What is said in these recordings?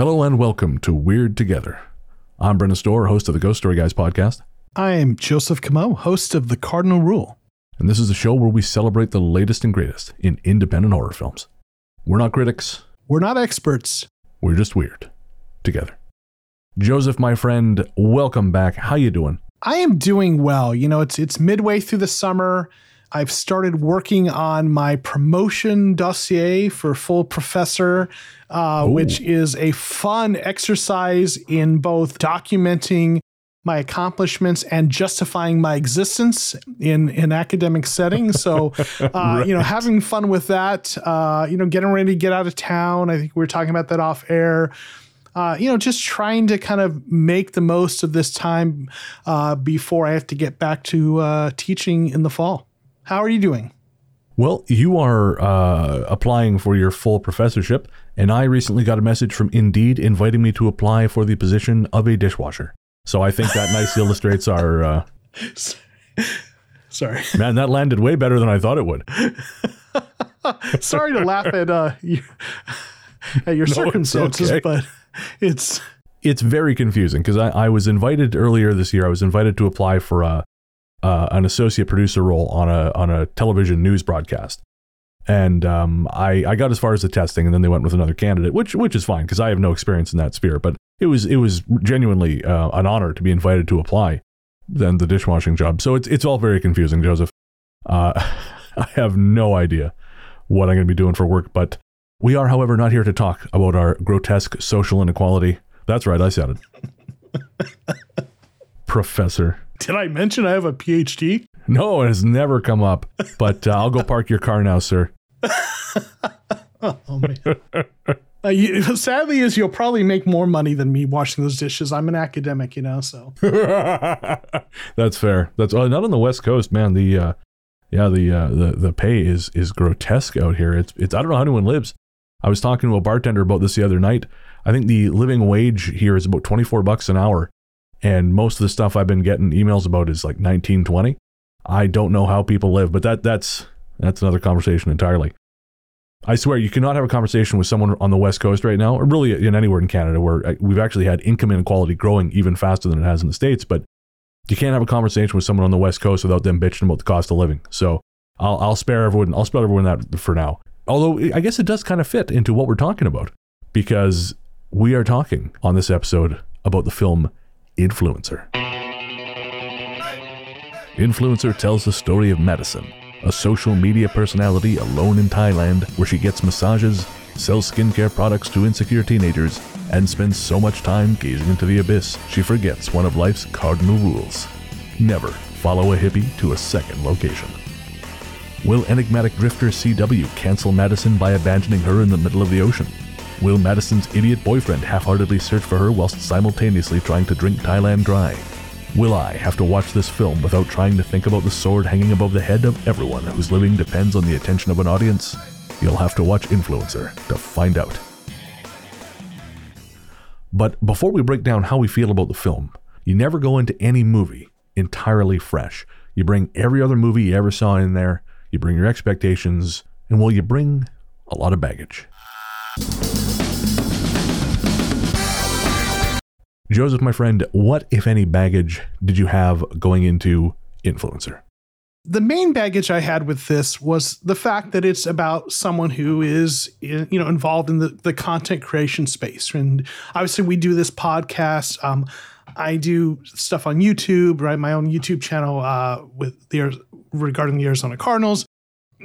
Hello and welcome to Weird Together. I'm Brennan Storr, host of the Ghost Story Guys podcast, I am Joseph Comeau, host of The Cardinal Rule. and this is a show where we celebrate the latest and greatest in independent horror films. We're not critics, We're not experts. we're just weird together. Joseph, my friend, welcome back. How you doing? I am doing well. You know, it's it's midway through the summer. I've started working on my promotion dossier for full professor, uh, which is a fun exercise in both documenting my accomplishments and justifying my existence in in academic settings. So, uh, you know, having fun with that. Uh, you know, getting ready to get out of town. I think we were talking about that off air. Uh, you know, just trying to kind of make the most of this time uh, before I have to get back to uh, teaching in the fall. How are you doing? Well, you are uh, applying for your full professorship, and I recently got a message from Indeed inviting me to apply for the position of a dishwasher. So I think that nicely illustrates our. Uh, Sorry, man, that landed way better than I thought it would. sorry to laugh at uh, you, at your circumstances, okay. but it's It's very confusing because I, I was invited earlier this year. I was invited to apply for a, uh, an associate producer role on a on a television news broadcast, and um, I I got as far as the testing, and then they went with another candidate, which which is fine because I have no experience in that sphere. But it was it was genuinely uh, an honor to be invited to apply than the dishwashing job. So it's it's all very confusing, Joseph. Uh, I have no idea what I'm going to be doing for work, but we are, however, not here to talk about our grotesque social inequality. That's right, I said it. Professor. Did I mention I have a PhD? No, it has never come up, but uh, I'll go park your car now, sir. Oh man. Uh, you, sadly, is you'll probably make more money than me washing those dishes. I'm an academic, you know, so That's fair. That's uh, not on the West Coast, man. The uh, yeah, the uh, the the pay is is grotesque out here. It's it's I don't know how anyone lives. I was talking to a bartender about this the other night. I think the living wage here is about 24 bucks an hour, and most of the stuff I've been getting emails about is like 1920. I don't know how people live, but that that's that's another conversation entirely. I swear you cannot have a conversation with someone on the West Coast right now, or really in anywhere in Canada where uh, we've actually had income inequality growing even faster than it has in the States, but you can't have a conversation with someone on the West Coast without them bitching about the cost of living. So I'll, I'll spare everyone. I'll spare everyone that for now. Although I guess it does kind of fit into what we're talking about because we are talking on this episode about the film Influencer. Influencer tells the story of Madison, a social media personality alone in Thailand where she gets massages, sells skincare products to insecure teenagers, and spends so much time gazing into the abyss she forgets one of life's cardinal rules never follow a hippie to a second location. Will enigmatic drifter CW cancel Madison by abandoning her in the middle of the ocean? Will Madison's idiot boyfriend half heartedly search for her whilst simultaneously trying to drink Thailand dry? Will I have to watch this film without trying to think about the sword hanging above the head of everyone whose living depends on the attention of an audience? You'll have to watch Influencer to find out. But before we break down how we feel about the film, you never go into any movie entirely fresh. You bring every other movie you ever saw in there, you bring your expectations, and well, you bring a lot of baggage. Joseph, my friend, what, if any, baggage did you have going into Influencer? the main baggage I had with this was the fact that it's about someone who is you know involved in the, the content creation space. And obviously we do this podcast. Um, I do stuff on YouTube right? My own YouTube channel uh, with the regarding the Arizona Cardinals.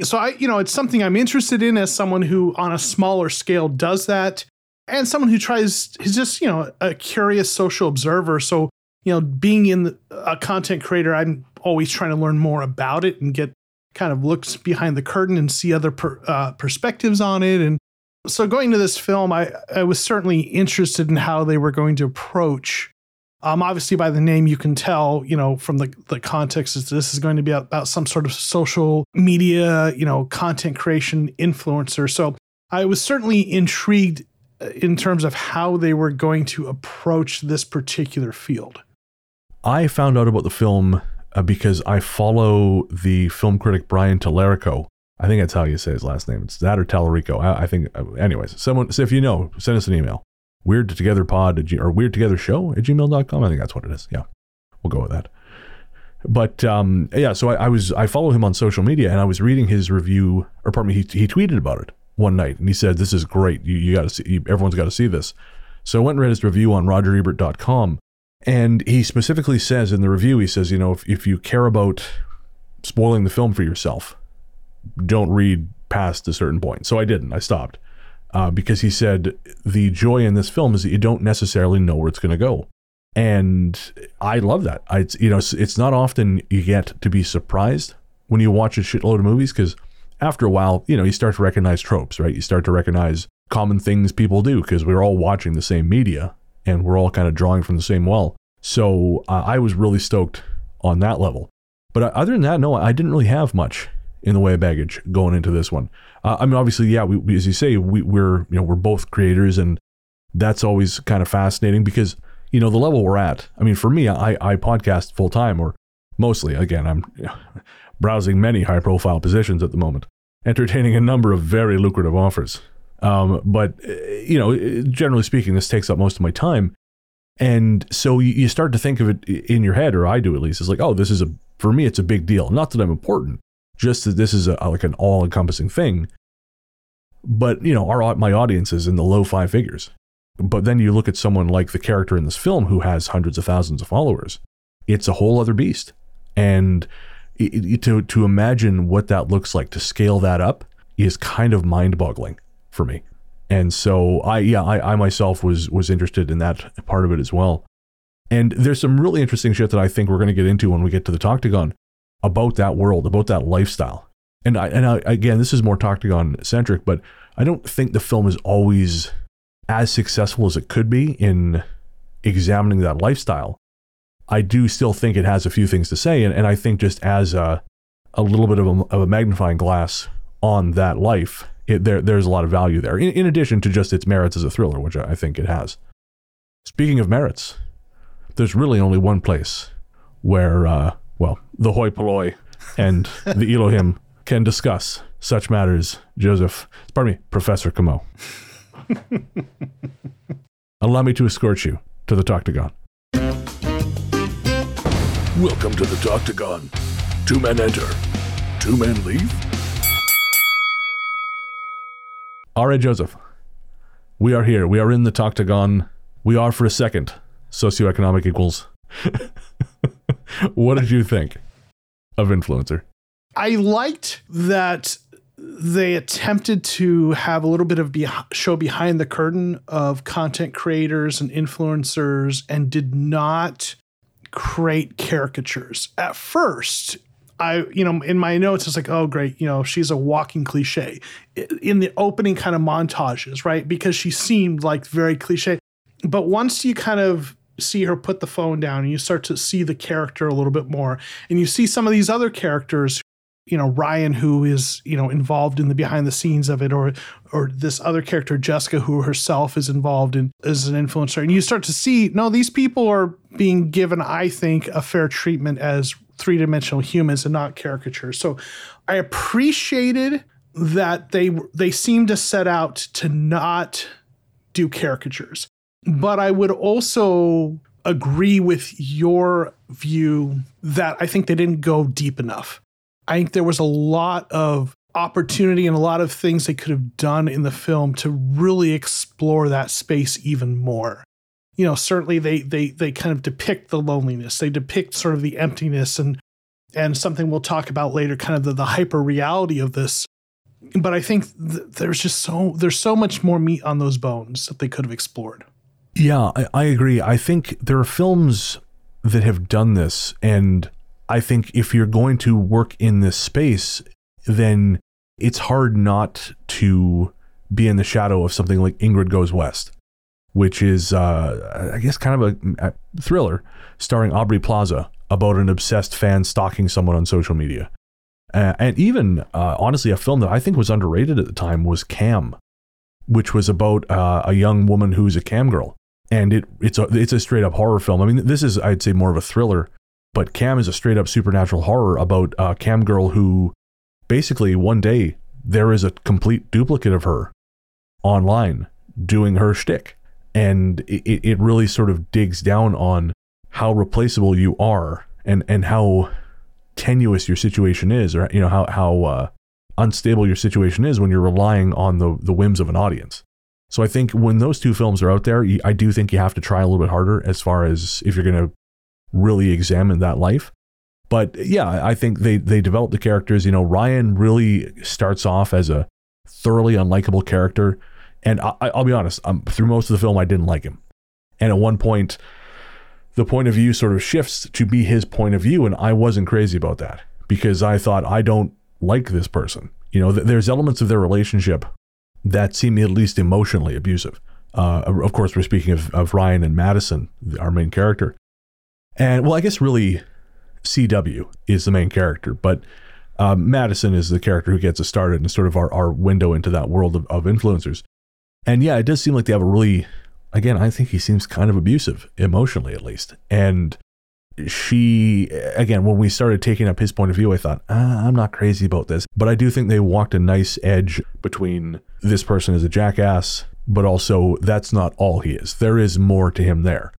So I you know it's something I'm interested in as someone who on a smaller scale does that and someone who tries is just you know a curious social observer. So you know being in the, a content creator i'm always trying to learn more about it and get kind of looks behind the curtain and see other per, uh, perspectives on it. And so going to this film I, I was certainly interested in how they were going to approach um, obviously by the name you can tell you know from the, the context is this is going to be about some sort of social media you know content creation influencer. So i was certainly intrigued in terms of how they were going to approach this particular field I found out about the film uh, because I follow the film critic Brian Tallerico. I think that's how you say his last name. It's that or Tallarico. I, I think, uh, anyways, someone, so if you know, send us an email. weird together pod or weird together show at gmail.com. I think that's what it is. Yeah, we'll go with that. But um, yeah, so I, I, was I follow him on social media and I was reading his review, or pardon me, he, he tweeted about it one night and he said, "This is great. You, you got to see. You, everyone's got to see this." So I went and read his review on RogerEbert.com, and he specifically says in the review, he says, you know, if, if you care about spoiling the film for yourself, don't read past a certain point. So I didn't. I stopped uh, because he said the joy in this film is that you don't necessarily know where it's going to go and I love that. I, you know, it's, it's not often you get to be surprised when you watch a shitload of movies because after a while, you know, you start to recognize tropes, right? You start to recognize common things people do because we're all watching the same media and we're all kind of drawing from the same well. So uh, I was really stoked on that level. But uh, other than that, no, I didn't really have much in the way of baggage going into this one. Uh, I mean, obviously, yeah, we, we, as you say, we, we're you know we're both creators, and that's always kind of fascinating because you know, the level we're at. I mean, for me, I, I podcast full time or mostly. Again, I'm browsing many high profile positions at the moment, entertaining a number of very lucrative offers. Um, but, eh, you know, generally speaking, this takes up most of my time. And so you, you start to think of it in your head, or I do at least, it's like, oh, this is a, for me, it's a big deal. Not that I'm important, just that this is a, like an all encompassing thing. But, you know, our, my audience is in the low five figures. But then you look at someone like the character in this film who has hundreds of thousands of followers. It's a whole other beast. And it, it, to, to imagine what that looks like, to scale that up, is kind of mind boggling for me. And so I, yeah, I, I myself was, was interested in that part of it as well. And there's some really interesting shit that I think we're going to get into when we get to the Toctagon about that world, about that lifestyle. And I, and I, again, this is more Toctagon centric, but I don't think the film is always as successful as it could be in examining that lifestyle, I do still think it has a few things to say. And, and I think just as a, a little bit of a, of a magnifying glass on that life, it, there, there's a lot of value there, in, in addition to just its merits as a thriller, which I think it has. Speaking of merits, there's really only one place where, uh, well, the hoi polloi and the Elohim can discuss such matters. Joseph, pardon me, Professor Comeau. Allow me to escort you to the Toctagon. Welcome to the Toctagon. Two men enter, two men leave. All right, Joseph. We are here. We are in the Toctagon. We are for a second socioeconomic equals. what did you think of Influencer? I liked that they attempted to have a little bit of be- show behind the curtain of content creators and influencers and did not create caricatures. At first, I, you know, in my notes, it's like, oh, great, you know, she's a walking cliche. In the opening kind of montages, right? Because she seemed like very cliche. But once you kind of see her put the phone down and you start to see the character a little bit more, and you see some of these other characters you know Ryan who is you know involved in the behind the scenes of it or or this other character Jessica who herself is involved in as an influencer. And you start to see no these people are being given I think a fair treatment as three-dimensional humans and not caricatures. So I appreciated that they they seem to set out to not do caricatures. But I would also agree with your view that I think they didn't go deep enough I think there was a lot of opportunity and a lot of things they could have done in the film to really explore that space even more. You know, certainly they they they kind of depict the loneliness. They depict sort of the emptiness and and something we'll talk about later, kind of the, the hyper reality of this. But I think th- there's just so there's so much more meat on those bones that they could have explored. Yeah, I, I agree. I think there are films that have done this, and I think if you're going to work in this space, then it's hard not to be in the shadow of something like Ingrid Goes West, which is, uh, I guess, kind of a, a thriller starring Aubrey Plaza about an obsessed fan stalking someone on social media. Uh, and even, uh, honestly, a film that I think was underrated at the time was Cam, which was about uh, a young woman who's a cam girl. And it, it's a it's a straight up horror film. I mean, this is I'd say more of a thriller but Cam is a straight up supernatural horror about a Cam girl who basically one day there is a complete duplicate of her online doing her shtick. and it, it really sort of digs down on how replaceable you are and and how tenuous your situation is or you know how how uh, unstable your situation is when you're relying on the the whims of an audience so i think when those two films are out there i do think you have to try a little bit harder as far as if you're going to really examine that life but yeah i think they they develop the characters you know ryan really starts off as a thoroughly unlikable character and I, i'll be honest um, through most of the film i didn't like him and at one point the point of view sort of shifts to be his point of view. And I wasn't crazy about that because I thought, I don't like this person. You know, th- there's elements of their relationship that seem at least emotionally abusive. Uh, of course, we're speaking of, of Ryan and Madison, our main character. And well, I guess really CW is the main character, but uh, Madison is the character who gets us started and sort of our, our window into that world of, of influencers. And yeah, it does seem like they have a really again, I think he seems kind of abusive, emotionally at least. And she, again, when we started taking up his point of view, I thought, ah, I'm not crazy about this. But I do think they walked a nice edge between this person is a jackass, but also that's not all he is. There is more to him there.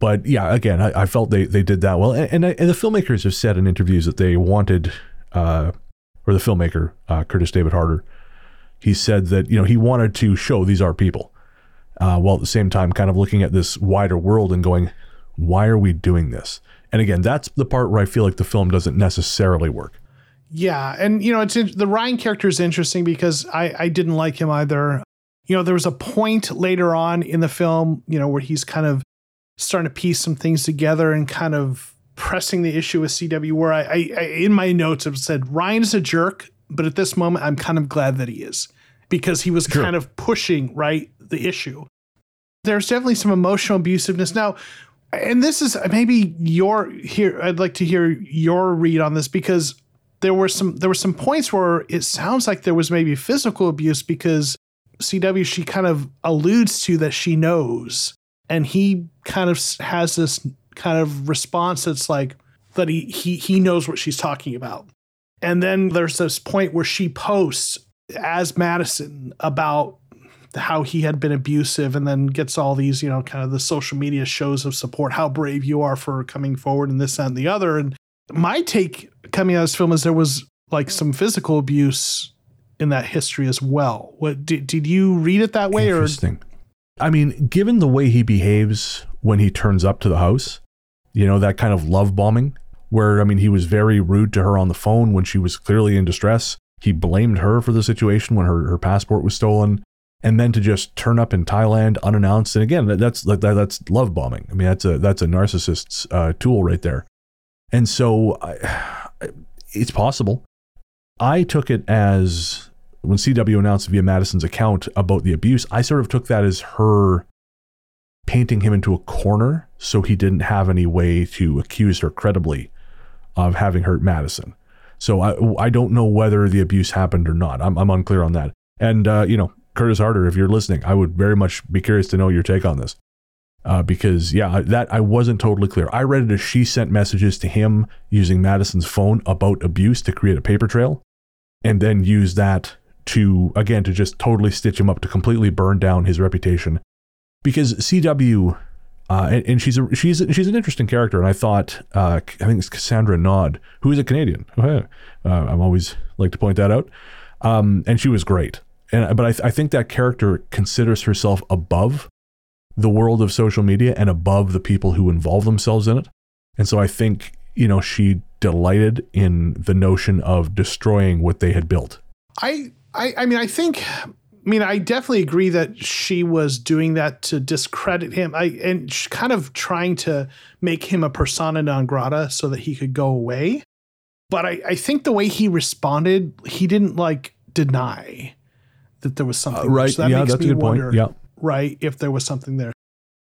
But yeah, again, I, I felt they, they did that well. And, and, I, and, the filmmakers have said in interviews that they wanted, uh, or the filmmaker, uh, Kurtis David Harder, he said that, you know, he wanted to show these are people uh, while at the same time kind of looking at this wider world and going, why are we doing this? And again, that's the part where I feel like the film doesn't necessarily work. Yeah, and you know, it's the Ryan character is interesting because I I didn't like him either. You know, there was a point later on in the film, you know, where he's kind of starting to piece some things together and kind of pressing the issue with CW. Where I, I, I in my notes I've said Ryan is a jerk, but at this moment, I'm kind of glad that he is because he was kind of pushing right the issue. There's definitely some emotional abusiveness. Now, and this is maybe your here I'd like to hear your read on this because there were some there were some points where it sounds like there was maybe physical abuse because CW she kind of alludes to that she knows and he kind of has this kind of response that's like that he he he knows what she's talking about. And then there's this point where she posts as Madison about how he had been abusive and then gets all these, you know, kind of the social media shows of support, how brave you are for coming forward and this, and the other. And my take coming out of this film is there was like some physical abuse in that history as well. What did, did you read it that way Interesting. or I mean, given the way he behaves when he turns up to the house, you know, that kind of love bombing where I mean he was very rude to her on the phone when she was clearly in distress. He blamed her for the situation when her, her passport was stolen and then to just turn up in Thailand unannounced. And again, that's that, that's love bombing. I mean, that's a that's a narcissist's uh, tool right there. And so, I, it's possible. I took it as when CW announced via Madison's account about the abuse. I sort of took that as her painting him into a corner, so he didn't have any way to accuse her credibly of having hurt Madison. So I I don't know whether the abuse happened or not. I'm I'm unclear on that. And uh, you know, Kurtis Harder, if you're listening, I would very much be curious to know your take on this. Uh, because yeah, that I wasn't totally clear. I read it as she sent messages to him using Madison's phone about abuse to create a paper trail, and then use that to again to just totally stitch him up to completely burn down his reputation. Because CW, uh, and, and, she's a she's she's an interesting character, and I thought uh, I think it's Cassandra Naud, who is a Canadian. Uh, I'm always like to point that out, um, and she was great and but I, th- I think that character considers herself above the world of social media and above the people who involve themselves in it. And so I think, you know, she delighted in the notion of destroying what they had built. I I, I mean I think I mean I definitely agree that she was doing that to discredit him. I and kind of trying to make him a persona non grata so that he could go away. But I, I think the way he responded, he didn't like deny that there was something. Uh, right. So that yeah, makes that's me a good wonder, point. Yeah. Right. If there was something there.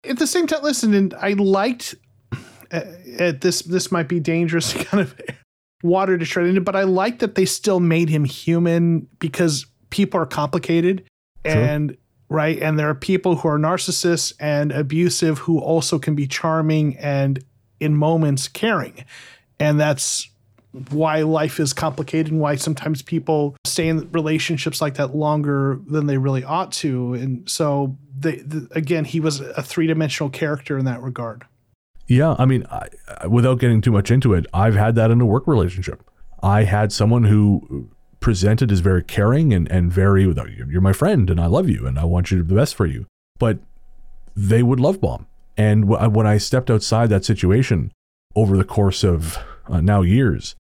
At the same time, listen, and I liked uh, at this. This might be dangerous, kind of water to tread into, but I like that they still made him human because people are complicated, and right, and there are people who are narcissists and abusive who also can be charming and in moments caring, and that's why life is complicated and why sometimes people stay in relationships like that longer than they really ought to. And so they, the, again, he was a three dimensional character in that regard. Yeah, I mean, I, without getting too much into it, I've had that in a work relationship. I had someone who presented as very caring and, and very, you're my friend and I love you and I want you to the best for you. But they would love bomb. And wh- when I stepped outside that situation over the course of uh, now years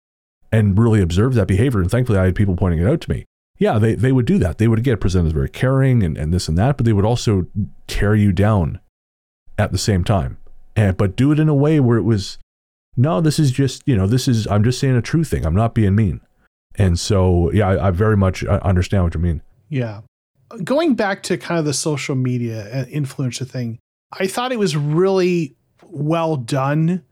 and really observed that behavior, and thankfully I had people pointing it out to me. Yeah, they, they would do that. They would get presented as very caring and, and this and that, but they would also tear you down at the same time. And, but do it in a way where it was, no, this is just, you know, this is, I'm just saying a true thing. I'm not being mean. And so, yeah, I, I very much uh, understand what you mean. Yeah. Going back to kind of the social media and influencer thing, I thought it was really well done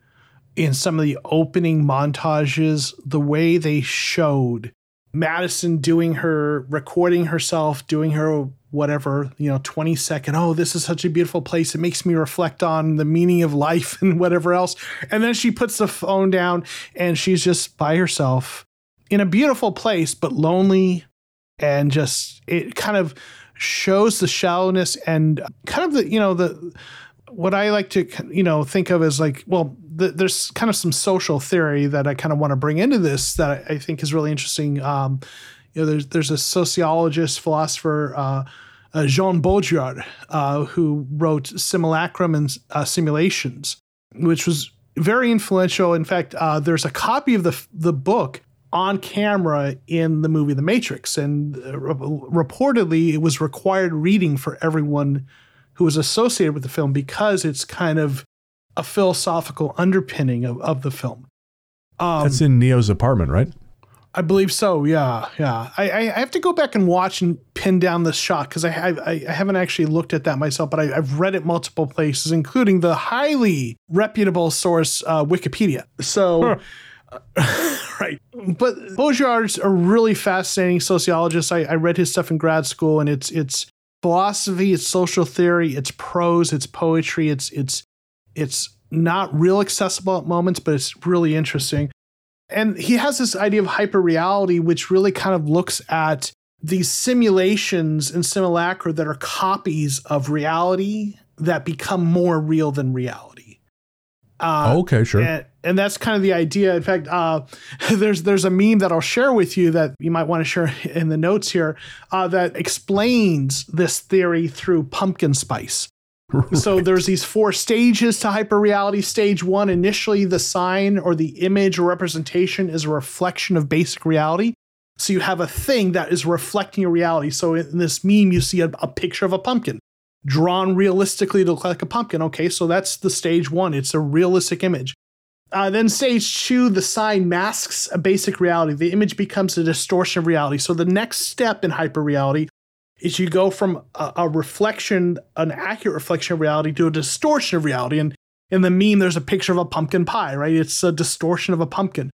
in some of the opening montages, the way they showed Madison doing her recording herself, doing her whatever, you know, 20 second, oh, this is such a beautiful place. It makes me reflect on the meaning of life and whatever else. And then she puts the phone down and she's just by herself in a beautiful place, but lonely and just it kind of shows the shallowness and kind of the you know the what I like to you know think of as like well the, there's kind of some social theory that I kind of want to bring into this that I, I think is really interesting. Um, you know, there's there's a sociologist philosopher. Uh, uh, Jean Baudrillard, uh, who wrote Simulacrum and uh, Simulations, which was very influential. In fact, uh, there's a copy of the the book on camera in the movie The Matrix, and uh, re- reportedly it was required reading for everyone who was associated with the film because it's kind of a philosophical underpinning of, of the film. Um, That's in Neo's apartment, right? I believe so. Yeah, yeah. I, I I have to go back and watch and pin down the shot because I, I I haven't actually looked at that myself, but I, I've read it multiple places, including the highly reputable source uh, Wikipedia. So. right. But Baudrillard's a really fascinating sociologist. I, I read his stuff in grad school, and it's it's philosophy, it's social theory, it's prose, it's poetry, it's it's it's not real accessible at moments, but it's really interesting. And he has this idea of hyperreality, which really kind of looks at these simulations and simulacra that are copies of reality that become more real than reality. Uh, Oh, okay, sure. and, and that's kind of the idea. In fact, uh, there's there's a meme that I'll share with you that you might want to share in the notes here uh, that explains this theory through pumpkin spice. So there's these four stages to hyperreality. Stage one, initially the sign or the image or representation is a reflection of basic reality. So you have a thing that is reflecting reality. So in this meme, you see a, a picture of a pumpkin drawn realistically to look like a pumpkin. Okay, so that's the stage one. It's a realistic image. Uh, then stage two, the sign masks a basic reality. The image becomes a distortion of reality. So the next step in hyperreality is you go from a, a reflection, an accurate reflection of reality, to a distortion of reality. And in the meme, there's a picture of a pumpkin pie, right? It's a distortion of a pumpkin.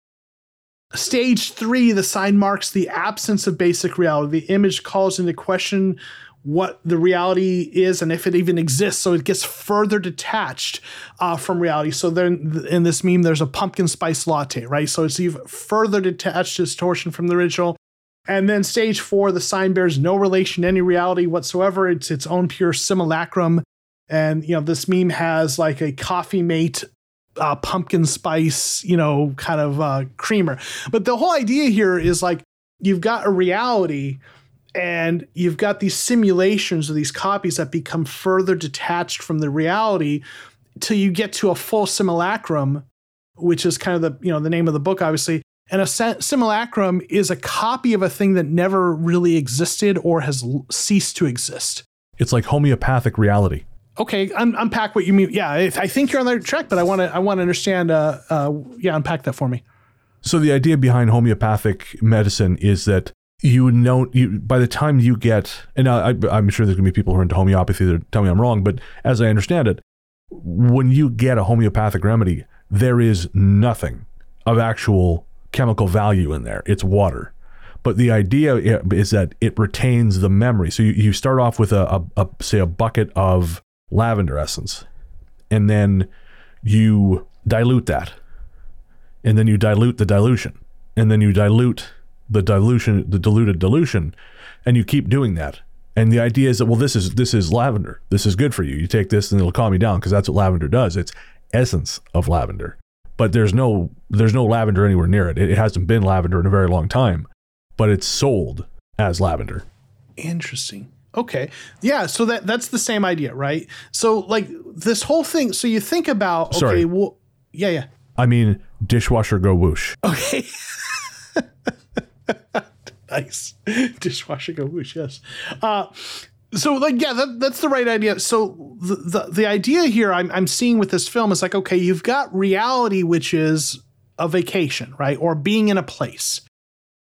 Stage three, the sign marks the absence of basic reality. The image calls into question what the reality is and if it even exists. So it gets further detached uh, from reality. So then in this meme, there's a pumpkin spice latte, right? So it's even further detached distortion from the original. And then stage four, the sign bears no relation to any reality whatsoever. It's its own pure simulacrum. And you know, this meme has like a coffee mate uh, pumpkin spice, you know, kind of uh, creamer. But the whole idea here is like you've got a reality and you've got these simulations or these copies that become further detached from the reality till you get to a full simulacrum, which is kind of the you know the name of the book, obviously. And a simulacrum is a copy of a thing that never really existed or has l- ceased to exist. It's like homeopathic reality. Okay, un- unpack what you mean. Yeah, I I think you're on the right track, but I want to I want to understand. Uh, uh, yeah, unpack that for me. So the idea behind homeopathic medicine is that you know, you by the time you get, and I, I'm sure there's gonna be people who are into homeopathy that tell me I'm wrong, but as I understand it, when you get a homeopathic remedy, there is nothing of actual chemical value in there. It's water. But the idea is that it retains the memory. So you, you start off with a, a, a say a bucket of lavender essence, and then you dilute that, and then you dilute the dilution, and then you dilute the dilution, the diluted dilution, and you keep doing that. And the idea is that well, this is this is lavender. This is good for you. You take this and it'll calm you down because that's what lavender does. It's essence of lavender. But there's no there's no lavender anywhere near it. It, it hasn't been lavender in a very long time, but it's sold as lavender. Interesting. Okay. Yeah, so that that's the same idea, right? So like this whole thing, so you think about okay, Sorry. well yeah, yeah. I mean, dishwasher go whoosh. Okay. nice. Dishwasher go whoosh, yes. Uh, so like yeah, that, that's the right idea. So the, the the idea here I'm I'm seeing with this film is like okay, you've got reality which is a vacation, right? Or being in a place.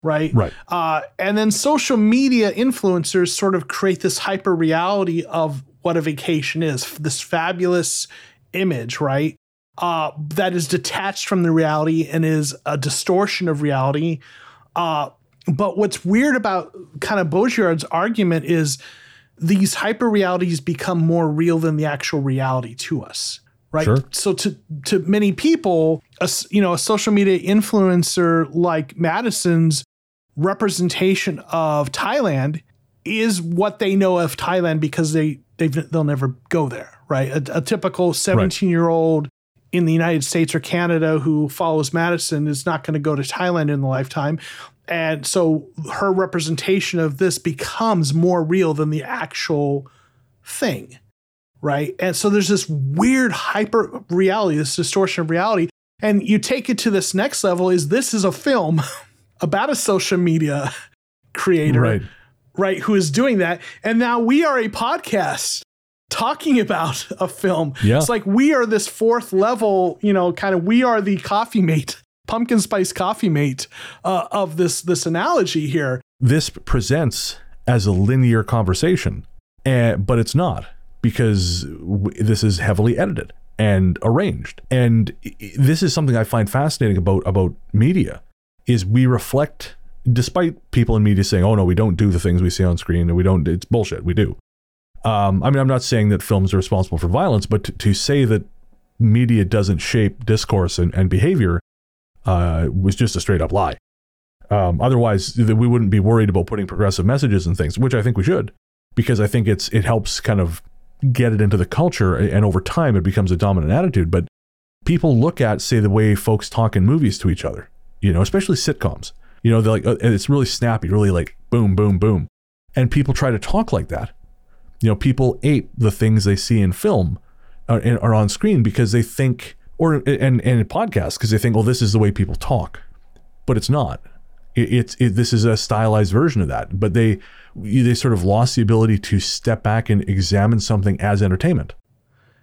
Right. Right. Uh, and then social media influencers sort of create this hyper reality of what a vacation is, this fabulous image, right? Uh, that is detached from the reality and is a distortion of reality. Uh, but what's weird about kind of Baudrillard's argument is these hyper realities become more real than the actual reality to us. Right. Sure. So to to many people, a, you know, a social media influencer like Madison's representation of Thailand is what they know of Thailand because they they've, they'll never go there. Right. A, a typical 17 year old in the United States or Canada who follows Madison is not going to go to Thailand in the lifetime. And so her representation of this becomes more real than the actual thing. Right. And so there's this weird hyper reality, this distortion of reality. And you take it to this next level is this is a film about a social media creator Right. right, who is doing that. And now we are a podcast talking about a film. Yeah. It's like we are this fourth level, you know, kind of we are the coffee mate, pumpkin spice coffee mate uh, of this this analogy here. This presents as a linear conversation, and, but it's not because w- this is heavily edited and arranged. And this is something I find fascinating about about media is we reflect despite people in media saying, "Oh no, we don't do the things we see on screen and we don't it's bullshit, we do." Um, I mean, I'm not saying that films are responsible for violence, but to, to say that media doesn't shape discourse and, and behavior uh, was just a straight up lie. Um, otherwise, th- we wouldn't be worried about putting progressive messages and things, which I think we should, because I think it's it helps kind of get it into the culture, and over time it becomes a dominant attitude. But people look at, say, the way folks talk in movies to each other, you know, especially sitcoms. You know, they're like, uh, it's really snappy, really like boom, boom, boom, and people try to talk like that. You know, people ape the things they see in film uh, and are on screen because they think, or and and in podcasts because they think, well, this is the way people talk, but it's not. It, it's it, this is a stylized version of that, but they they sort of lost the ability to step back and examine something as entertainment.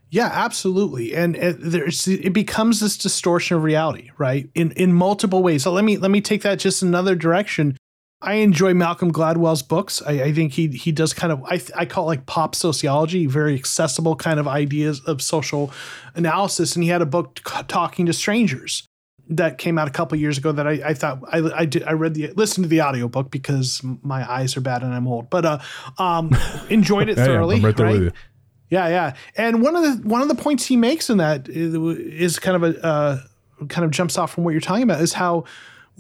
Yeah, absolutely. And there's it becomes this distortion of reality, right? In in multiple ways. So let me let me take that just another direction. I enjoy Malcolm Gladwell's books. I, I think he he does kind of I I call it like pop sociology, very accessible kind of ideas of social analysis. And he had a book talking to strangers that came out a couple years ago that I, I thought I, I did I read the listened to the audiobook because my eyes are bad and I'm old, but uh um enjoyed it Yeah, yeah, thoroughly. I'm right there with you. Yeah, yeah. And one of the one of the points he makes in that is, is kind of a uh, kind of jumps off from what you're talking about is how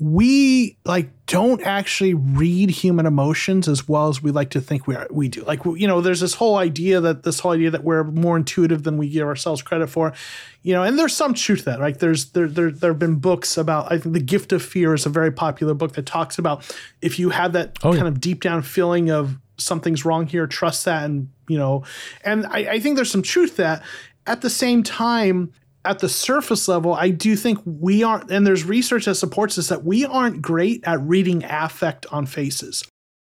we like don't actually read human emotions as well as we like to think we are we do. Like you know, there's this whole idea that this whole idea that we're more intuitive than we give ourselves credit for. You know, and there's some truth to that. Right? There's there there there have been books about. I think the Gift of Fear is a very popular book that talks about if you have that Oh, yeah. kind of deep down feeling of something's wrong here, trust that, and you know, and I, I think there's some truth to that. At the same time, at the surface level, I do think we aren't, and there's research that supports this that we aren't great at reading affect on faces.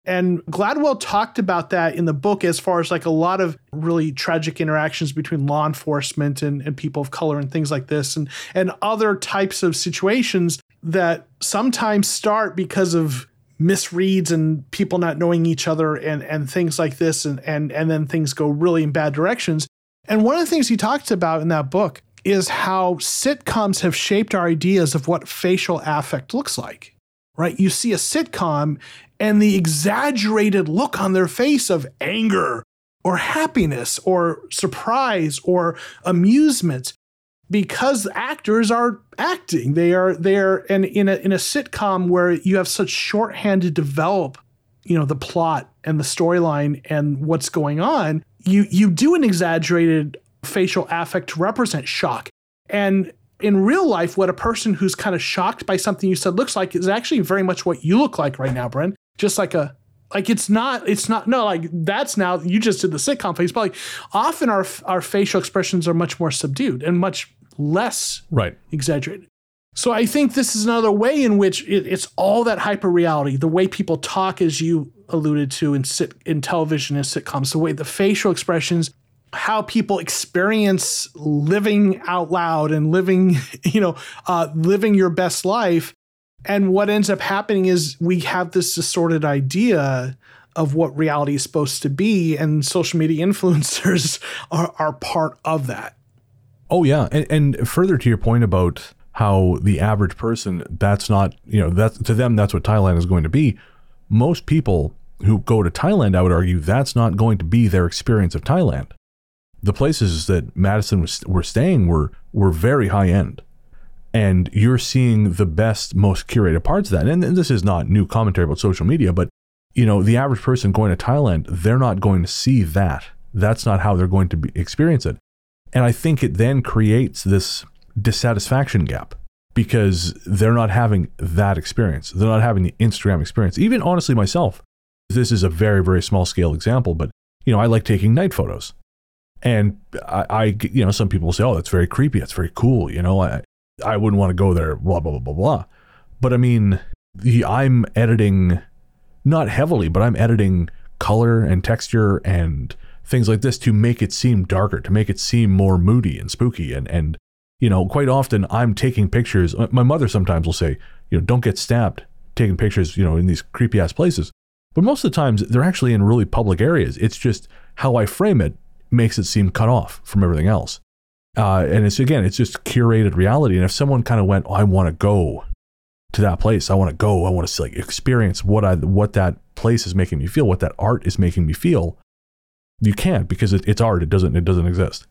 And Gladwell talked about that in the book as far as like a lot of really tragic interactions between law enforcement and, and people of color and things like this and and other types of situations that sometimes start because of misreads and people not knowing each other and and things like this and and and then things go really in bad directions. And one of the things he talks about in that book is how sitcoms have shaped our ideas of what facial affect looks like. Right? You see a sitcom and the exaggerated look on their face of anger or happiness or surprise or amusement because actors are acting they are they are and in a in a sitcom where you have such shorthand to develop you know the plot and the storyline and what's going on you you do an exaggerated facial affect to represent shock. And in real life what a person who's kind of shocked by something you said looks like is actually very much what you look like right now Brent. Just like a like it's not it's not no like that's now you just did the sitcom face but like often our our facial expressions are much more subdued and much less right. exaggerated. So I think this is another way in which it, it's all that hyper reality, the way people talk, as you alluded to in sit in television and sitcoms, the way the facial expressions, how people experience living out loud and living, you know, uh, living your best life. And what ends up happening is we have this distorted idea of what reality is supposed to be, and social media influencers are, are part of that. Oh yeah, and, and further to your point about how the average person that's not you know that to them that's what Thailand is going to be. Most people who go to Thailand, I would argue, that's not going to be their experience of Thailand. The places that Madison was were staying were were very high end, and you're seeing the best, most curated parts of that. And, and this is not new commentary about social media, but you know, the average person going to Thailand, they're not going to see that. That's not how they're going to be, experience it. And I think it then creates this dissatisfaction gap because they're not having that experience. They're not having the Instagram experience. Even honestly, myself, this is a very, very small scale example, but you know, I like taking night photos. And I, I you know, some people say, oh, that's very creepy. That's very cool. You know, I, I wouldn't want to go there, blah, blah, blah, blah, blah. But I mean, the, I'm editing not heavily, but I'm editing color and texture and things like this to make it seem darker, to make it seem more moody and spooky and, and you know, quite often I'm taking pictures. My mother sometimes will say, you know, don't get stabbed taking pictures, you know, in these creepy ass places. But most of the times they're actually in really public areas. It's just how I frame it makes it seem cut off from everything else. Uh, and it's again, it's just curated reality. And if someone kind of went, oh, I want to go to that place, I want to go, I want to like experience what I what that place is making me feel, what that art is making me feel. You can't because it, it's art. It doesn't it doesn't exist.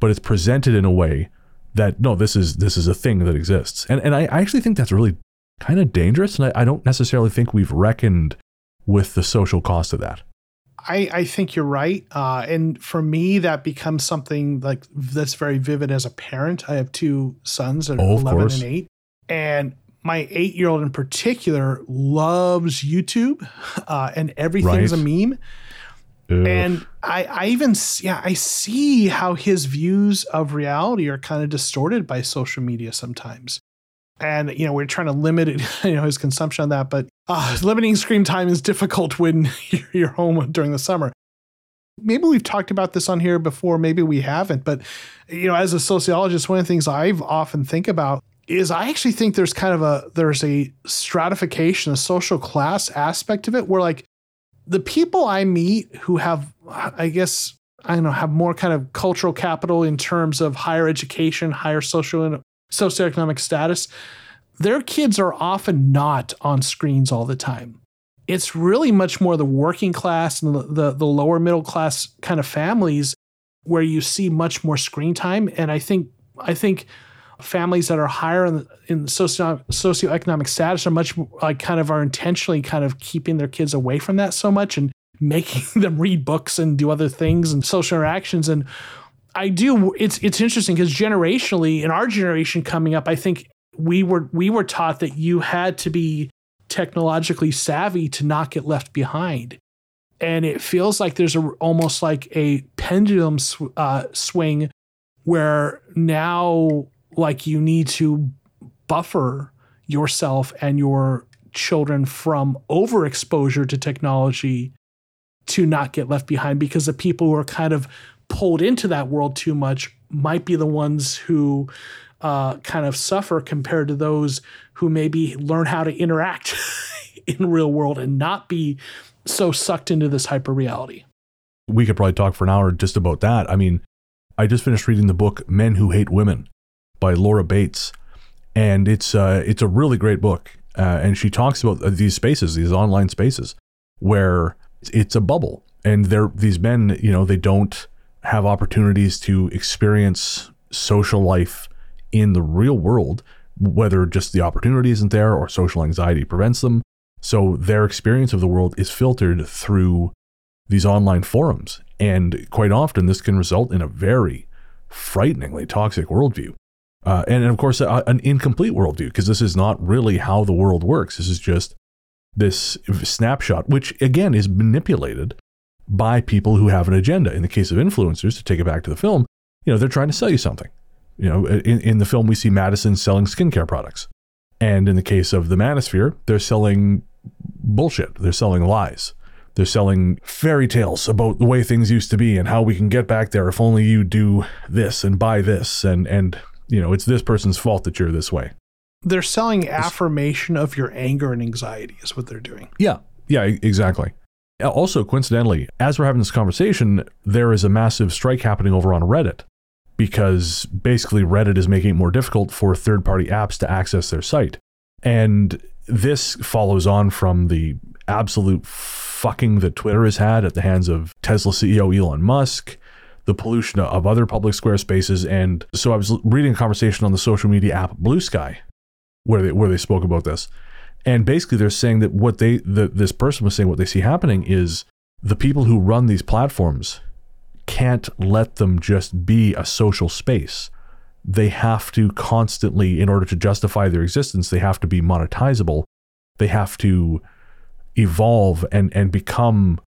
But it's presented in a way that no, this is this is a thing that exists. And and I, I actually think that's really kind of dangerous. And I, I don't necessarily think we've reckoned with the social cost of that. I, I think you're right. Uh, and for me, that becomes something like that's very vivid as a parent. I have two sons that are Oh, 11 course. and 8. And my eight year old in particular loves YouTube uh, and everything's Right. a meme. Ugh. And I, I even yeah I see how his views of reality are kind of distorted by social media sometimes. And you know we're trying to limit it, you know his consumption on that, but uh, limiting screen time is difficult when you're- home during the summer. Maybe we've talked about this on here before, maybe we haven't, but you know as a sociologist, one of the things I've often think about is I actually think there's kind of a there's a stratification, a social class aspect of it where like the people I meet who have, I guess, I don't know, have more kind of cultural capital in terms of higher education, higher social socioeconomic status, their kids are often not on screens all the time. It's really much more the working class and the, the, the lower middle class kind of families where you see much more screen time. And I think I think families that are higher in, in socio socioeconomic status are much like kind of are intentionally kind of keeping their kids away from that so much and making them read books and do other things and social interactions and I do it's it's interesting because generationally in our generation coming up I think we were we were taught that you had to be technologically savvy to not get left behind. And it feels like there's a, almost like a pendulum sw- uh, swing where now like you need to buffer yourself and your children from overexposure to technology to not get left behind because the people who are kind of pulled into that world too much might be the ones who uh, kind of suffer compared to those who maybe learn how to interact in real world and not be so sucked into this hyper reality. we could probably talk for an hour just about that. I mean, I just finished reading the book Men Who Hate Women by Laura Bates, and it's uh, it's a really great book. Uh, and she talks about uh, these spaces, these online spaces, where it's a bubble, and they're these men, you know, they don't have opportunities to experience social life in the real world, whether just the opportunity isn't there or social anxiety prevents them, So their experience of the world is filtered through these online forums. And quite often, this can result in a very frighteningly toxic worldview. Uh, and, and of course, a, an incomplete worldview, because this is not really how the world works. This is just this snapshot, which again is manipulated by people who have an agenda. In the case of influencers, to take it back to the film, you know, they're trying to sell you something. You know, in, in the film, we see Madison selling skincare products. And in the case of the Manosphere, they're selling bullshit. They're selling lies. They're selling fairy tales about the way things used to be and how we can get back there if only you do this and buy this and and you know, it's this person's fault that you're this way. They're selling affirmation of your anger and anxiety is what they're doing. Yeah. Yeah, exactly. Also, coincidentally, as we're having this conversation, there is a massive strike happening over on Reddit because basically Reddit is making it more difficult for third party apps to access their site. And this follows on from the absolute fucking that Twitter has had at the hands of Tesla CEO Elon Musk, the pollution of other public square spaces. And so I was reading a conversation on the social media app Bluesky where they, where they spoke about this. And basically they're saying that what they, the, this person was saying what they see happening is the people who run these platforms can't let them just be a social space. They have to constantly, in order to justify their existence, they have to be monetizable. They have to evolve and, and become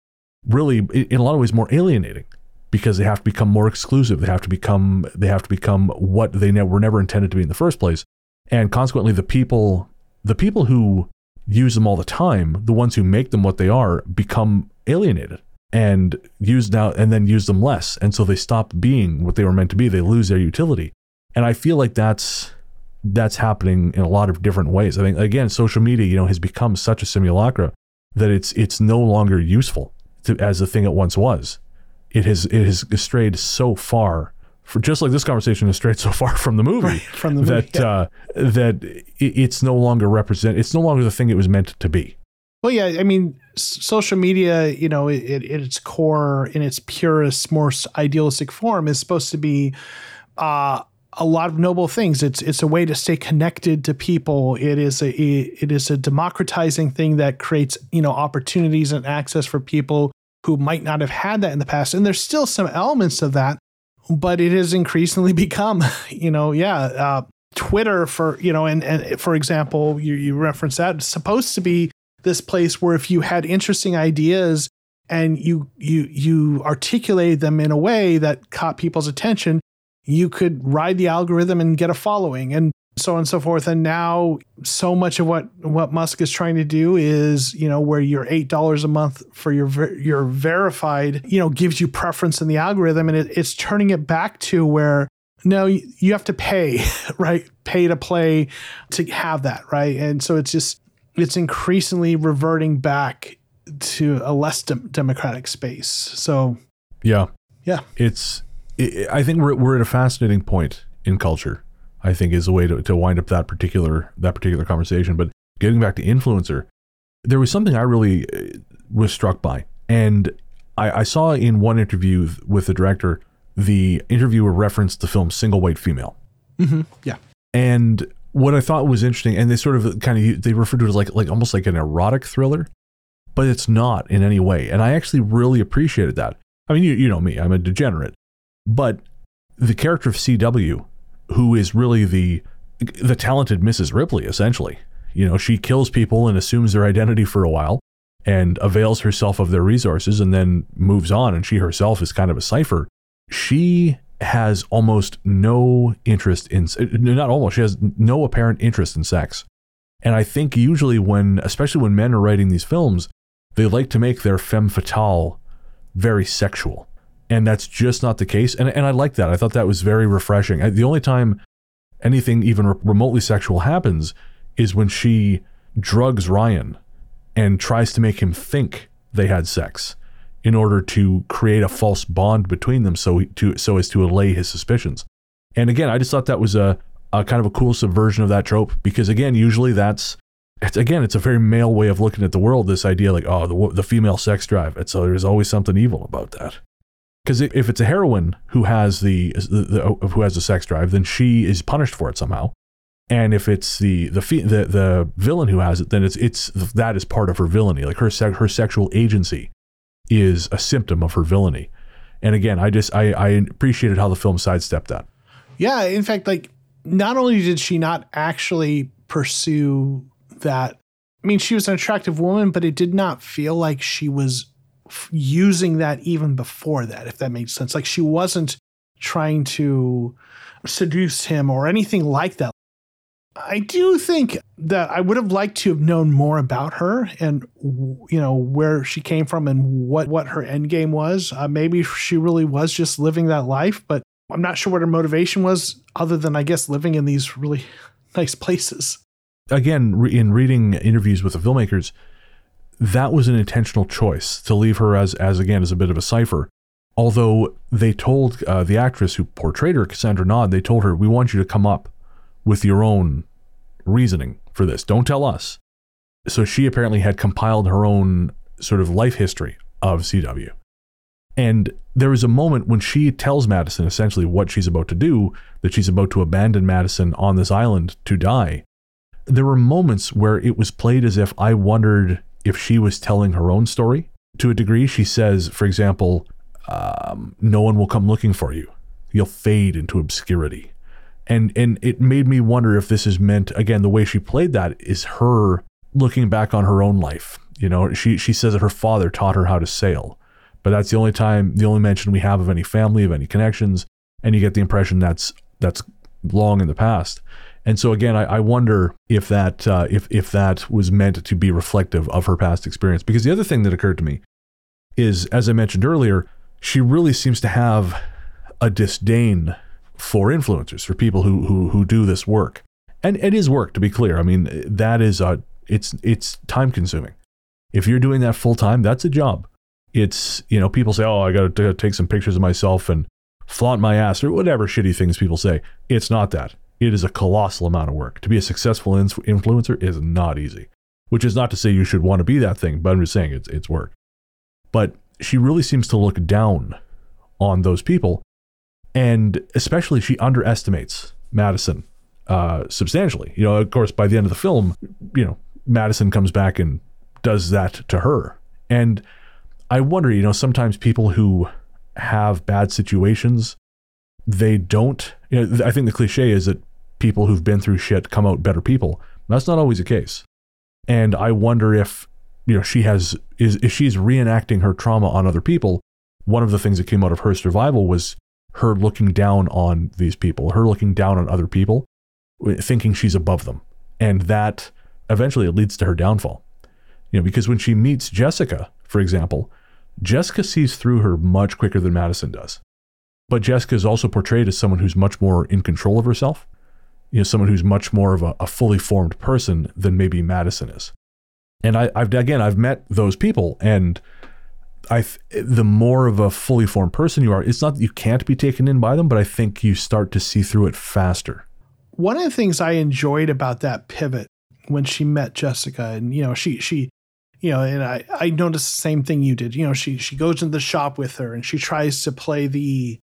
really, in a lot of ways, more alienating because they have to become more exclusive. They have to become they have to become what they ne- were never intended to be in the first place. And consequently, the people the people who use them all the time, the ones who make them what they are, become alienated and use now and then use them less. And so they stop being what they were meant to be. They lose their utility. And I feel like that's that's happening in a lot of different ways. I think again, social media, you know, has become such a simulacra that it's it's no longer useful to, as the thing it once was. It has it has strayed so far for just like this conversation has strayed so far from the movie right, from the movie, that yeah. uh, that it's no longer represent it's no longer the thing it was meant to be. Well, yeah, I mean, social media, you know, at its core, in its purest, most idealistic form, is supposed to be uh, a lot of noble things. It's it's a way to stay connected to people. It is a it is a democratizing thing that creates you know opportunities and access for people who might not have had that in the past. And there's still some elements of that, but it has increasingly become, you know, yeah, uh, Twitter for you know, and and for example, you you reference that it's supposed to be this place where if you had interesting ideas and you you you articulated them in a way that caught people's attention, you could ride the algorithm and get a following. And so on and so forth. And now so much of what what Musk is trying to do is, you know, where your eight dollars a month for your ver- your verified, you know, gives you preference in the algorithm, and it, it's turning it back to where no, you have to pay, right? Pay to play to have that, right? And so it's just it's increasingly reverting back to a less de- democratic space. So, yeah, yeah, it's. It, I think we're we're at a fascinating point in culture. I think is a way to, to wind up that particular that particular conversation. But getting back to influencer, there was something I really uh, was struck by, and I, I saw in one interview with the director, the interviewer referenced the film Single White Female. Mm-hmm. Yeah, and what I thought was interesting, and they sort of kind of they referred to it as like like almost like an erotic thriller, but it's not in any way. And I actually really appreciated that. I mean, you you know me, I'm a degenerate, but the character of CW, who is really the the talented Mrs. Ripley, essentially, you know, she kills people and assumes their identity for a while and avails herself of their resources and then moves on and she herself is kind of a cipher. She has almost no interest in not almost she has no apparent interest in sex and i think usually when especially when men are writing these films they like to make their femme fatale very sexual and that's just not the case and, and i like that i thought that was very refreshing I, the only time anything even remotely sexual happens is when she drugs ryan and tries to make him think they had sex in order to create a false bond between them so to so as to allay his suspicions. And again, I just thought that was a, a kind of a cool subversion of that trope because again, usually that's it's again, it's a very male way of looking at the world. This idea, like, oh, the the female sex drive. It's uh, there's always something evil about that. Because if it's a heroine who has the, the, the oh, who has the sex drive, then she is punished for it somehow. And if it's the the the the villain who has it, then it's it's that is part of her villainy. Like her her sexual agency is a symptom of her villainy. And again, I just I, I appreciated how the film sidestepped that. Yeah, in fact, like not only did she not actually pursue that, I mean, she was an attractive woman, but it did not feel like she was using that even before that, if that makes sense. Like she wasn't trying to seduce him or anything like that. I do think that I would have liked to have known more about her and you know where she came from and what what her end game was. Uh, maybe she really was just living that life, but I'm not sure what her motivation was, other than I guess living in these really nice places. Again, re- in reading interviews with the filmmakers, that was an intentional choice to leave her as as again as a bit of a cipher. Although they told uh, the actress who portrayed her, Cassandra Naud, they told her, "We want you to come up with your own reasoning for this. Don't tell us. So she apparently had compiled her own sort of life history of CW. And there was a moment when she tells Madison essentially what she's about to do, that she's about to abandon Madison on this island to die. There were moments where it was played as if I wondered if she was telling her own story. To a degree, she says, for example, um, no one will come looking for you. You'll fade into obscurity and and it made me wonder if this is meant again the way she played that is her looking back on her own life you know she she says that her father taught her how to sail but that's the only time the only mention we have of any family of any connections and you get the impression that's that's long in the past and so again i, I wonder if that uh, if if that was meant to be reflective of her past experience because the other thing that occurred to me is as i mentioned earlier she really seems to have a disdain for influencers, for people who who who do this work. And it is work, to be clear. I mean, that is a it's it's time consuming. If you're doing that full time, that's a job. It's you know people say, oh, I got to take some pictures of myself and flaunt my ass or whatever shitty things people say. It's not that. It is a colossal amount of work. To be a successful influencer is not easy. Which is not to say you should want to be that thing, but I'm just saying it's it's work. But she really seems to look down on those people and especially she underestimates Madison uh, substantially. You know, of course, by the end of the film, you know, Madison comes back and does that to her, and I wonder, you know, sometimes people who have bad situations, they don't. You know, I think the cliche is that people who've been through shit come out better people. That's not always the case, and I wonder if you know she has is if she's reenacting her trauma on other people. One of the things that came out of her survival was her looking down on these people, her looking down on other people, thinking she's above them. And that eventually it leads to her downfall. You know, because when she meets Jessica, for example, Jessica sees through her much quicker than Madison does. But Jessica is also portrayed as someone who's much more in control of herself, you know, someone who's much more of a, a fully formed person than maybe Madison is. And I, I've again, I've met those people, and I the more of a fully formed person you are, it's not that you can't be taken in by them, but I think you start to see through it faster. One of the things I enjoyed about that pivot when she met Jessica, and you know, she she, you know, and I I noticed the same thing you did. You know, she she goes into the shop with her and she tries to play the,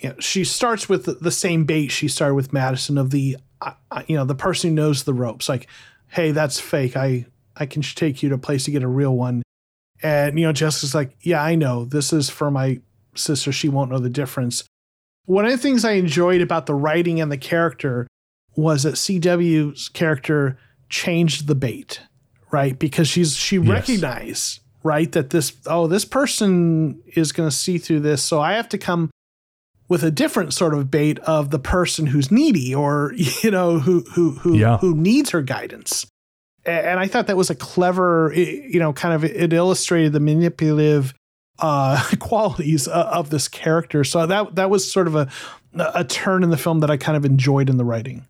you know, she starts with the, the same bait she started with Madison of the, uh, you know, the person who knows the ropes, like, hey, that's fake. I I can take you to a place to get a real one and, you know, Jessica's like, yeah, I know. This is for my sister. She won't know the difference. One of the things I enjoyed about the writing and the character was that CW's character changed the bait, right? Because she's she yes. recognized, right, that this oh, this person is gonna see through this. So I have to come with a different sort of bait of the person who's needy or, you know, who who who yeah. who needs her guidance and I thought that was a clever, you know, kind of it illustrated the manipulative uh, qualities of this character. So that that was sort of a a turn in the film that I kind of enjoyed in the writing.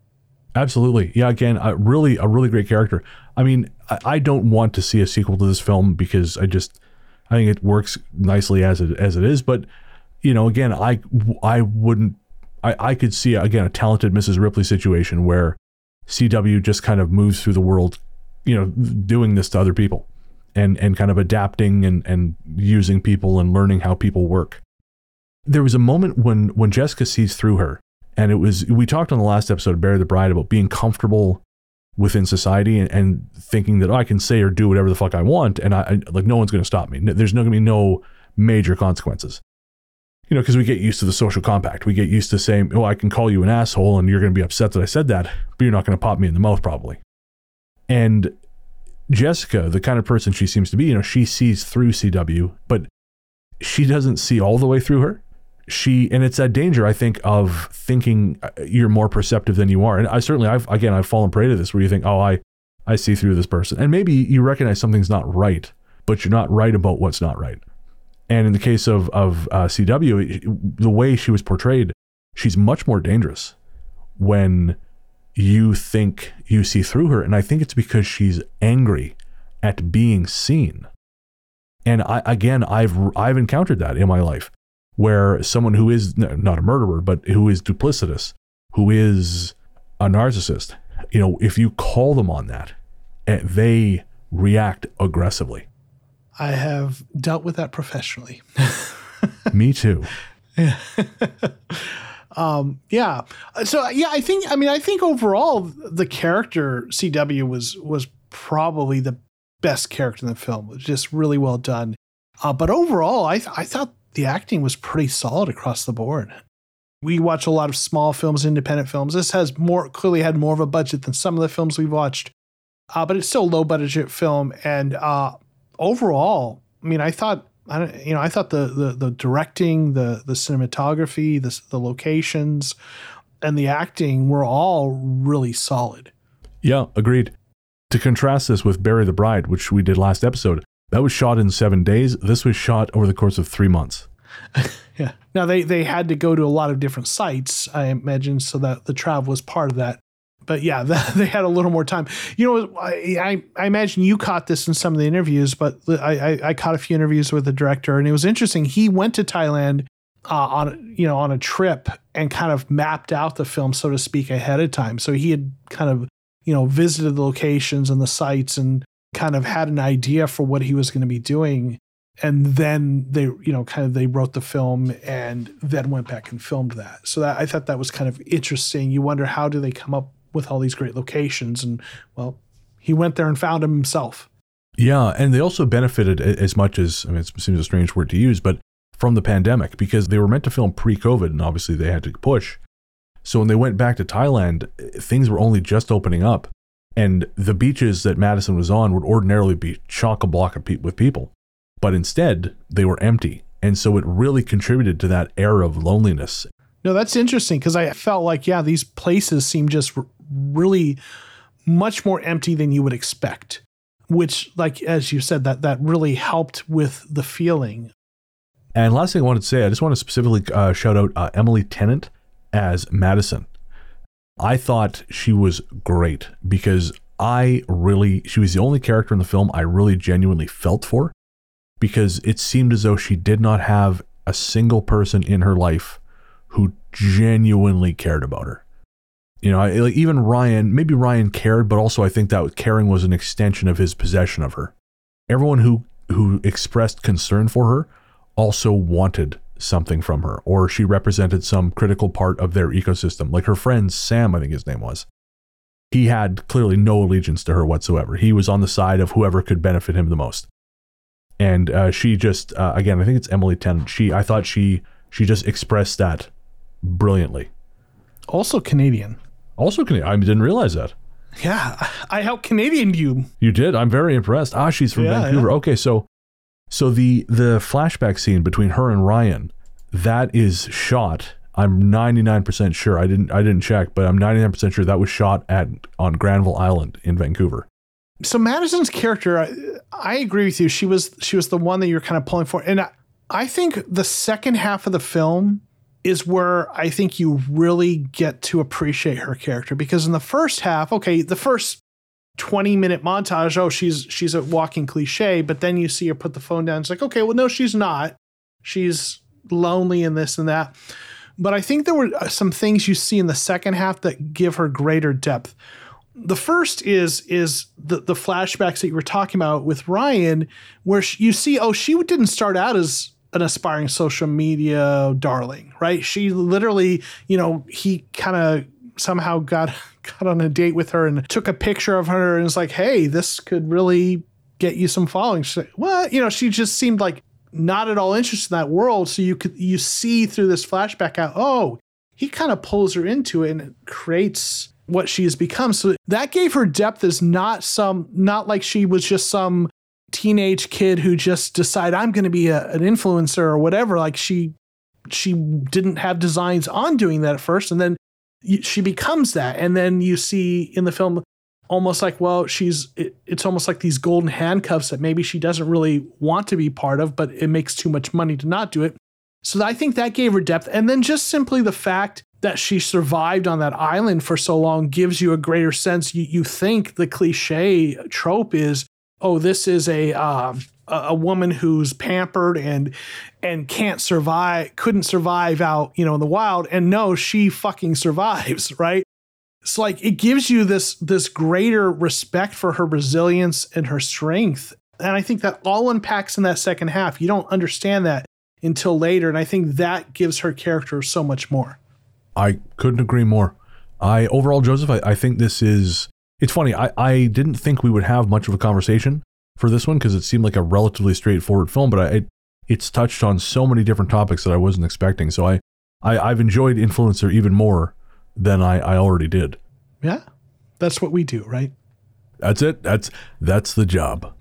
Absolutely, yeah. Again, a really a really great character. I mean, I, I don't want to see a sequel to this film because I just I think it works nicely as it as it is. But you know, again, I I wouldn't I I could see again a talented Mrs. Ripley situation where CW just kind of moves through the world you know, doing this to other people and, and kind of adapting and, and using people and learning how people work. There was a moment when, when Jessica sees through her And it was, we talked on the last episode of Bury the Bride about being comfortable within society and, and thinking that oh, I can say or do whatever the fuck I want. And I, I like, no one's going to stop me. There's not going to be no major consequences. You know, because we get used to the social compact. We get used to saying, oh, I can call you an asshole and you're going to be upset that I said that, but you're not going to pop me in the mouth probably. And Jessica, the kind of person she seems to be, you know, she sees through CW, but she doesn't see all the way through her. She and it's that danger I think of thinking uh, you're more perceptive than you are. And I certainly I've again I've fallen prey to this where you think, "Oh, I I see through this person." And maybe you recognize something's not right, but you're not right about what's not right. And in the case of of uh, CW, the way she was portrayed, she's much more dangerous when you think you see through her. And I think it's because she's angry at being seen. And I, again, I've, I've encountered that in my life where someone who is not a murderer, but who is duplicitous, who is a narcissist, you know, if you call them on that, eh, they react aggressively. I have dealt with that professionally. Me too. Yeah. um, yeah. So yeah, I think I mean I think overall the character CW was was probably the best character in the film. It was just really well done. Uh, but overall, I th- I thought the acting was pretty solid across the board. We watch a lot of small films, independent films. This has more clearly had more of a budget than some of the films we've watched, uh, but it's still a low budget film. And uh, overall, I mean, I thought I don't, you know, I thought the the, the directing, the the cinematography, the the locations, and the acting were all really solid. Yeah, agreed. To contrast this with Bury the Bride, which we did last episode, that was shot in seven days. This was shot over the course of three months. yeah. Now they they had to go to a lot of different sites, I imagine, so that the travel was part of that but yeah, they had a little more time. You know, I, I imagine you caught this in some of the interviews, but I, I, I caught a few interviews with the director, and it was interesting. He went to Thailand uh, on you know on a trip and kind of mapped out the film, so to speak, ahead of time. So he had kind of you know visited the locations and the sites and kind of had an idea for what he was going to be doing and then they you know kind of they wrote the film and then went back and filmed that so that i thought that was kind of interesting you wonder how do they come up with all these great locations. And well, he went there and found them himself. Yeah, and they also benefited as much as I mean, it seems a strange word to use, but from the pandemic because they were meant to film pre-COVID, and obviously they had to push. So when they went back to Thailand, things were only just opening up, and the beaches that Madison was on would ordinarily be chock a block with people, but instead they were empty, and so it really contributed to that air of loneliness. No, that's interesting because I felt like yeah, these places seem just really much more empty than you would expect which like as you said that that really helped with the feeling. And last thing i wanted to say i just want to specifically uh, shout out uh, emily tennant as madison. I thought she was great because i really she was the only character in the film i really genuinely felt for because it seemed as though she did not have a single person in her life who genuinely cared about her you know, like even Ryan, maybe Ryan cared, but also I think that caring was an extension of his possession of her. Everyone who who expressed concern for her also wanted something from her, or she represented some critical part of their ecosystem. Like her friend Sam, I think his name was. He had clearly no allegiance to her whatsoever. He was on the side of whoever could benefit him the most. And uh, she just, uh, again, I think it's Emily Tennant. She, I thought she, she just expressed that brilliantly. Also Canadian. Also Canadian. I didn't realize that. Yeah, I helped Canadian you. You did. I'm very impressed. Ah, she's from yeah, Vancouver. Yeah. Okay, so so the the flashback scene between her and Ryan that is shot. I'm 99% sure. I didn't I didn't check, but I'm 99% sure that was shot at on Granville Island in Vancouver. So Madison's character, I, I agree with you. She was she was the one that you're kind of pulling for, and I, I think the second half of the film is where I think you really get to appreciate her character because in the first half, okay, the first 20 minute montage, oh, she's she's a walking cliche, but then you see her put the phone down. It's like, okay, well, no, she's not. She's lonely and this and that. But I think there were uh, some things you see in the second half that give her greater depth. The first is is the the flashbacks that you were talking about with Ryan, where you see, oh, she didn't start out as an aspiring social media darling, right? She literally, you know, he kind of somehow got got on a date with her and took a picture of her and was like, "Hey, this could really get you some following." She's like, "What?" You know, she just seemed like not at all interested in that world. So you could you see through this flashback out, oh, he kind of pulls her into it and creates what she has become. So that gave her depth as not some not like she was just some teenage kid who just decide I'm going to be a, an influencer or whatever. Like she she didn't have designs on doing that at first, and then she becomes that. And then you see in the film almost like well she's it, it's almost like these golden handcuffs that maybe she doesn't really want to be part of but it makes too much money to not do it so i think that gave her depth and then just simply the fact that she survived on that island for so long gives you a greater sense you, you think the cliche trope is oh, this is a um, a woman who's pampered and and can't survive, couldn't survive out, you know, in the wild. And no, she fucking survives, right? It's like it gives you this this greater respect for her resilience and her strength. And I think that all unpacks in that second half. You don't understand that until later. And I think that gives her character so much more. I couldn't agree more. I overall, Joseph, I, I think this is it's funny. I, I didn't think we would have much of a conversation for this one because it seemed like a relatively straightforward film, but I, it, it's touched on so many different topics that I wasn't expecting. So I, I I've enjoyed Influencer even more than I, I already did. Yeah, that's what we do, right? That's it. That's that's the job.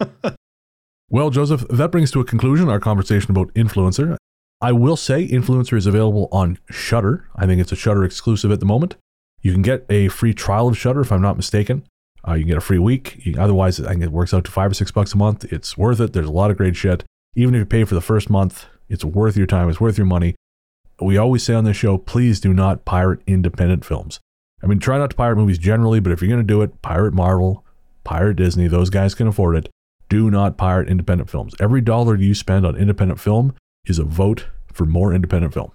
well, Joseph, that brings to a conclusion our conversation about Influencer. I will say Influencer is available on Shudder. I think it's a Shudder exclusive at the moment. You can get a free trial of Shudder if I'm not mistaken. Uh, you can get a free week. Otherwise, I think it works out to five or six bucks a month. It's worth it. There's a lot of great shit. Even if you pay for the first month, it's worth your time. It's worth your money. We always say on this show, please do not pirate independent films. I mean, try not to pirate movies generally, but if you're going to do it, pirate Marvel, pirate Disney. Those guys can afford it. Do not pirate independent films. Every dollar you spend on independent film is a vote for more independent film.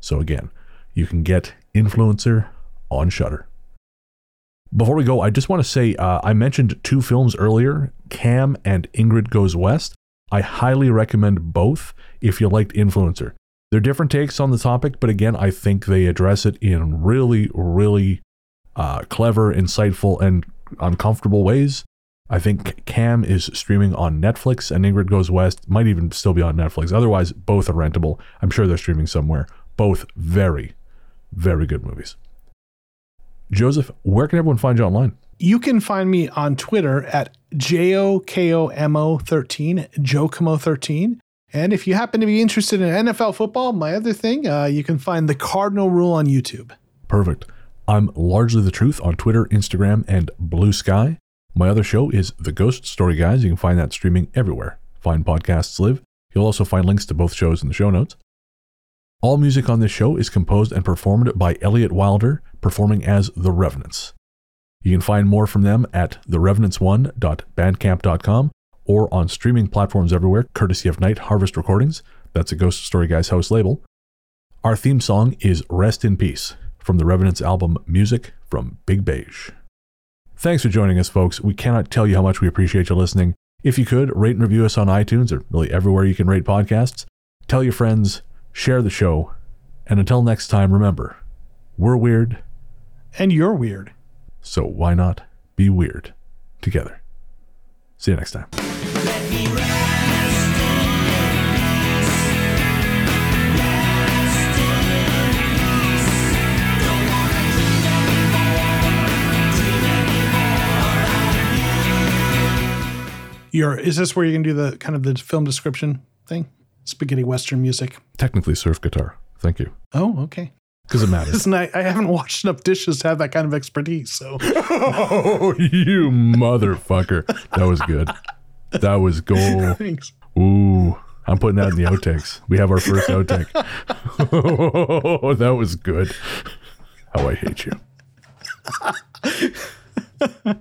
So again, you can get Influencer on Shudder. Before we go, I just want to say uh, I mentioned two films earlier Cam and Ingrid Goes West. I highly recommend both if you liked Influencer. They're different takes on the topic, but again, I think they address it in really, really uh, clever, insightful, and uncomfortable ways. I think Cam is streaming on Netflix and Ingrid Goes West might even still be on Netflix. Otherwise, both are rentable. I'm sure they're streaming somewhere. Both very, very good movies. Joseph, where can everyone find you online? You can find me on Twitter at JOKOMO13, JOKOMO13. And if you happen to be interested in NFL football, my other thing, uh, you can find the Cardinal Rule on YouTube. Perfect. I'm largely the truth on Twitter, Instagram, and Bluesky. My other show is The Ghost Story Guys. You can find that streaming everywhere. Find podcasts live. You'll also find links to both shows in the show notes. All music on this show is composed and performed by Elliot Wilder, performing as The Revenants. You can find more from them at therevenants1.bandcamp.com or on streaming platforms everywhere, courtesy of Night Harvest Recordings. That's a Ghost Story Guys house label. Our theme song is Rest in Peace from the Revenants album Music from Big Beige. Thanks for joining us, folks. We cannot tell you how much we appreciate you listening. If you could, rate and review us on iTunes or really everywhere you can rate podcasts. Tell your friends, share the show, and until next time, remember we're weird. And you're weird. So why not be weird together? See you next time. Your is this where you can do the kind of the film description thing? Spaghetti western music. Technically surf guitar. Thank you. Oh, okay. Because it matters. I, I haven't washed enough dishes to have that kind of expertise. So. oh, you motherfucker! That was good. That was gold. Thanks. Ooh, I'm putting that in the outtakes. We have our first outtake. oh, that was good. How I hate you.